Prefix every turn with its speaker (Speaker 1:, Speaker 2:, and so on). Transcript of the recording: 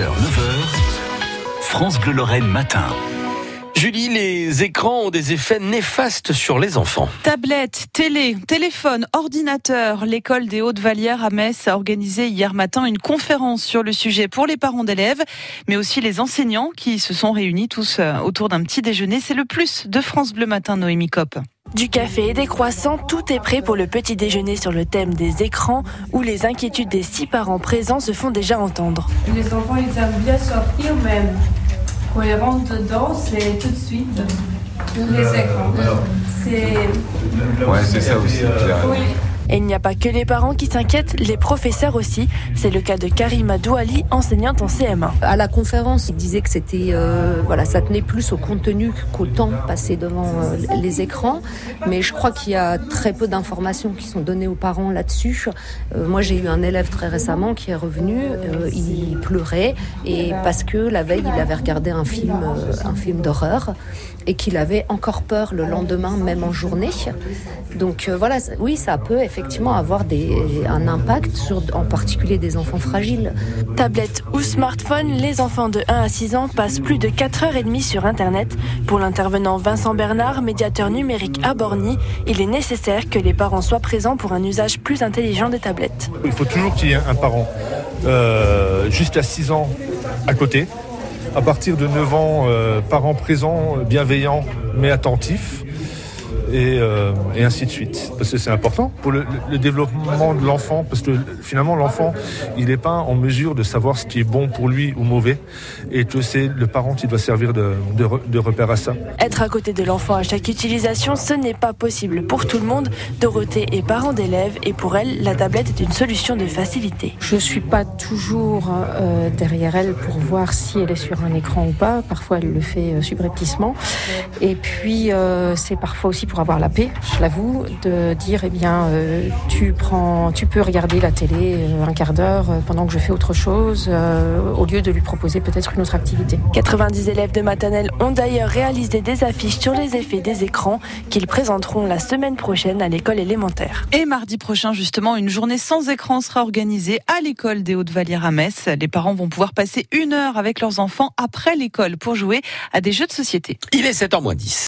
Speaker 1: 6h, 9h, France Bleu Lorraine matin.
Speaker 2: Julie, les écrans ont des effets néfastes sur les enfants.
Speaker 3: Tablettes, télé, téléphone, ordinateur. L'école des Hautes-Vallières à Metz a organisé hier matin une conférence sur le sujet pour les parents d'élèves, mais aussi les enseignants qui se sont réunis tous euh, autour d'un petit déjeuner. C'est le plus de France Bleu Matin, Noémie Kopp.
Speaker 4: Du café et des croissants, tout est prêt pour le petit déjeuner sur le thème des écrans où les inquiétudes des six parents présents se font déjà entendre.
Speaker 5: Les enfants, ils aiment bien sortir même. Quand ils rentrent dedans, c'est tout de suite les écrans. C'est...
Speaker 6: Ouais, c'est ça aussi.
Speaker 5: Oui.
Speaker 4: Et il n'y a pas que les parents qui s'inquiètent, les professeurs aussi. C'est le cas de Karima Douali, enseignante en CM1.
Speaker 7: À la conférence, il disait que c'était, euh, voilà, ça tenait plus au contenu qu'au temps passé devant euh, les écrans. Mais je crois qu'il y a très peu d'informations qui sont données aux parents là-dessus. Euh, moi, j'ai eu un élève très récemment qui est revenu, il pleurait et parce que la veille, il avait regardé un film, un film d'horreur et qu'il avait encore peur le lendemain, même en journée. Donc voilà, oui, ça peut effectivement avoir des, un impact sur, en particulier des enfants fragiles.
Speaker 4: Tablette ou smartphone, les enfants de 1 à 6 ans passent plus de 4h30 sur Internet. Pour l'intervenant Vincent Bernard, médiateur numérique à Borny, il est nécessaire que les parents soient présents pour un usage plus intelligent des tablettes.
Speaker 8: Il faut toujours qu'il y ait un parent euh, jusqu'à 6 ans à côté. À partir de 9 ans, euh, parents présents, bienveillants, mais attentifs. Et, euh, et ainsi de suite. Parce que c'est important pour le, le développement de l'enfant. Parce que finalement, l'enfant, il n'est pas en mesure de savoir ce qui est bon pour lui ou mauvais. Et que c'est le parent qui doit servir de, de, re- de repère à ça.
Speaker 4: Être à côté de l'enfant à chaque utilisation, ce n'est pas possible pour tout le monde. Dorothée est parent d'élèves et pour elle, la tablette est une solution de facilité.
Speaker 9: Je suis pas toujours euh, derrière elle pour voir si elle est sur un écran ou pas. Parfois, elle le fait euh, subrepticement. Et puis, euh, c'est parfois aussi pour avoir la paix, je l'avoue, de dire, eh bien, euh, tu prends, tu peux regarder la télé euh, un quart d'heure euh, pendant que je fais autre chose, euh, au lieu de lui proposer peut-être une autre activité.
Speaker 4: 90 élèves de maternelle ont d'ailleurs réalisé des affiches sur les effets des écrans qu'ils présenteront la semaine prochaine à l'école élémentaire.
Speaker 3: Et mardi prochain, justement, une journée sans écran sera organisée à l'école des Hautes-Vallières à Metz. Les parents vont pouvoir passer une heure avec leurs enfants après l'école pour jouer à des jeux de société.
Speaker 2: Il est 7h moins 10.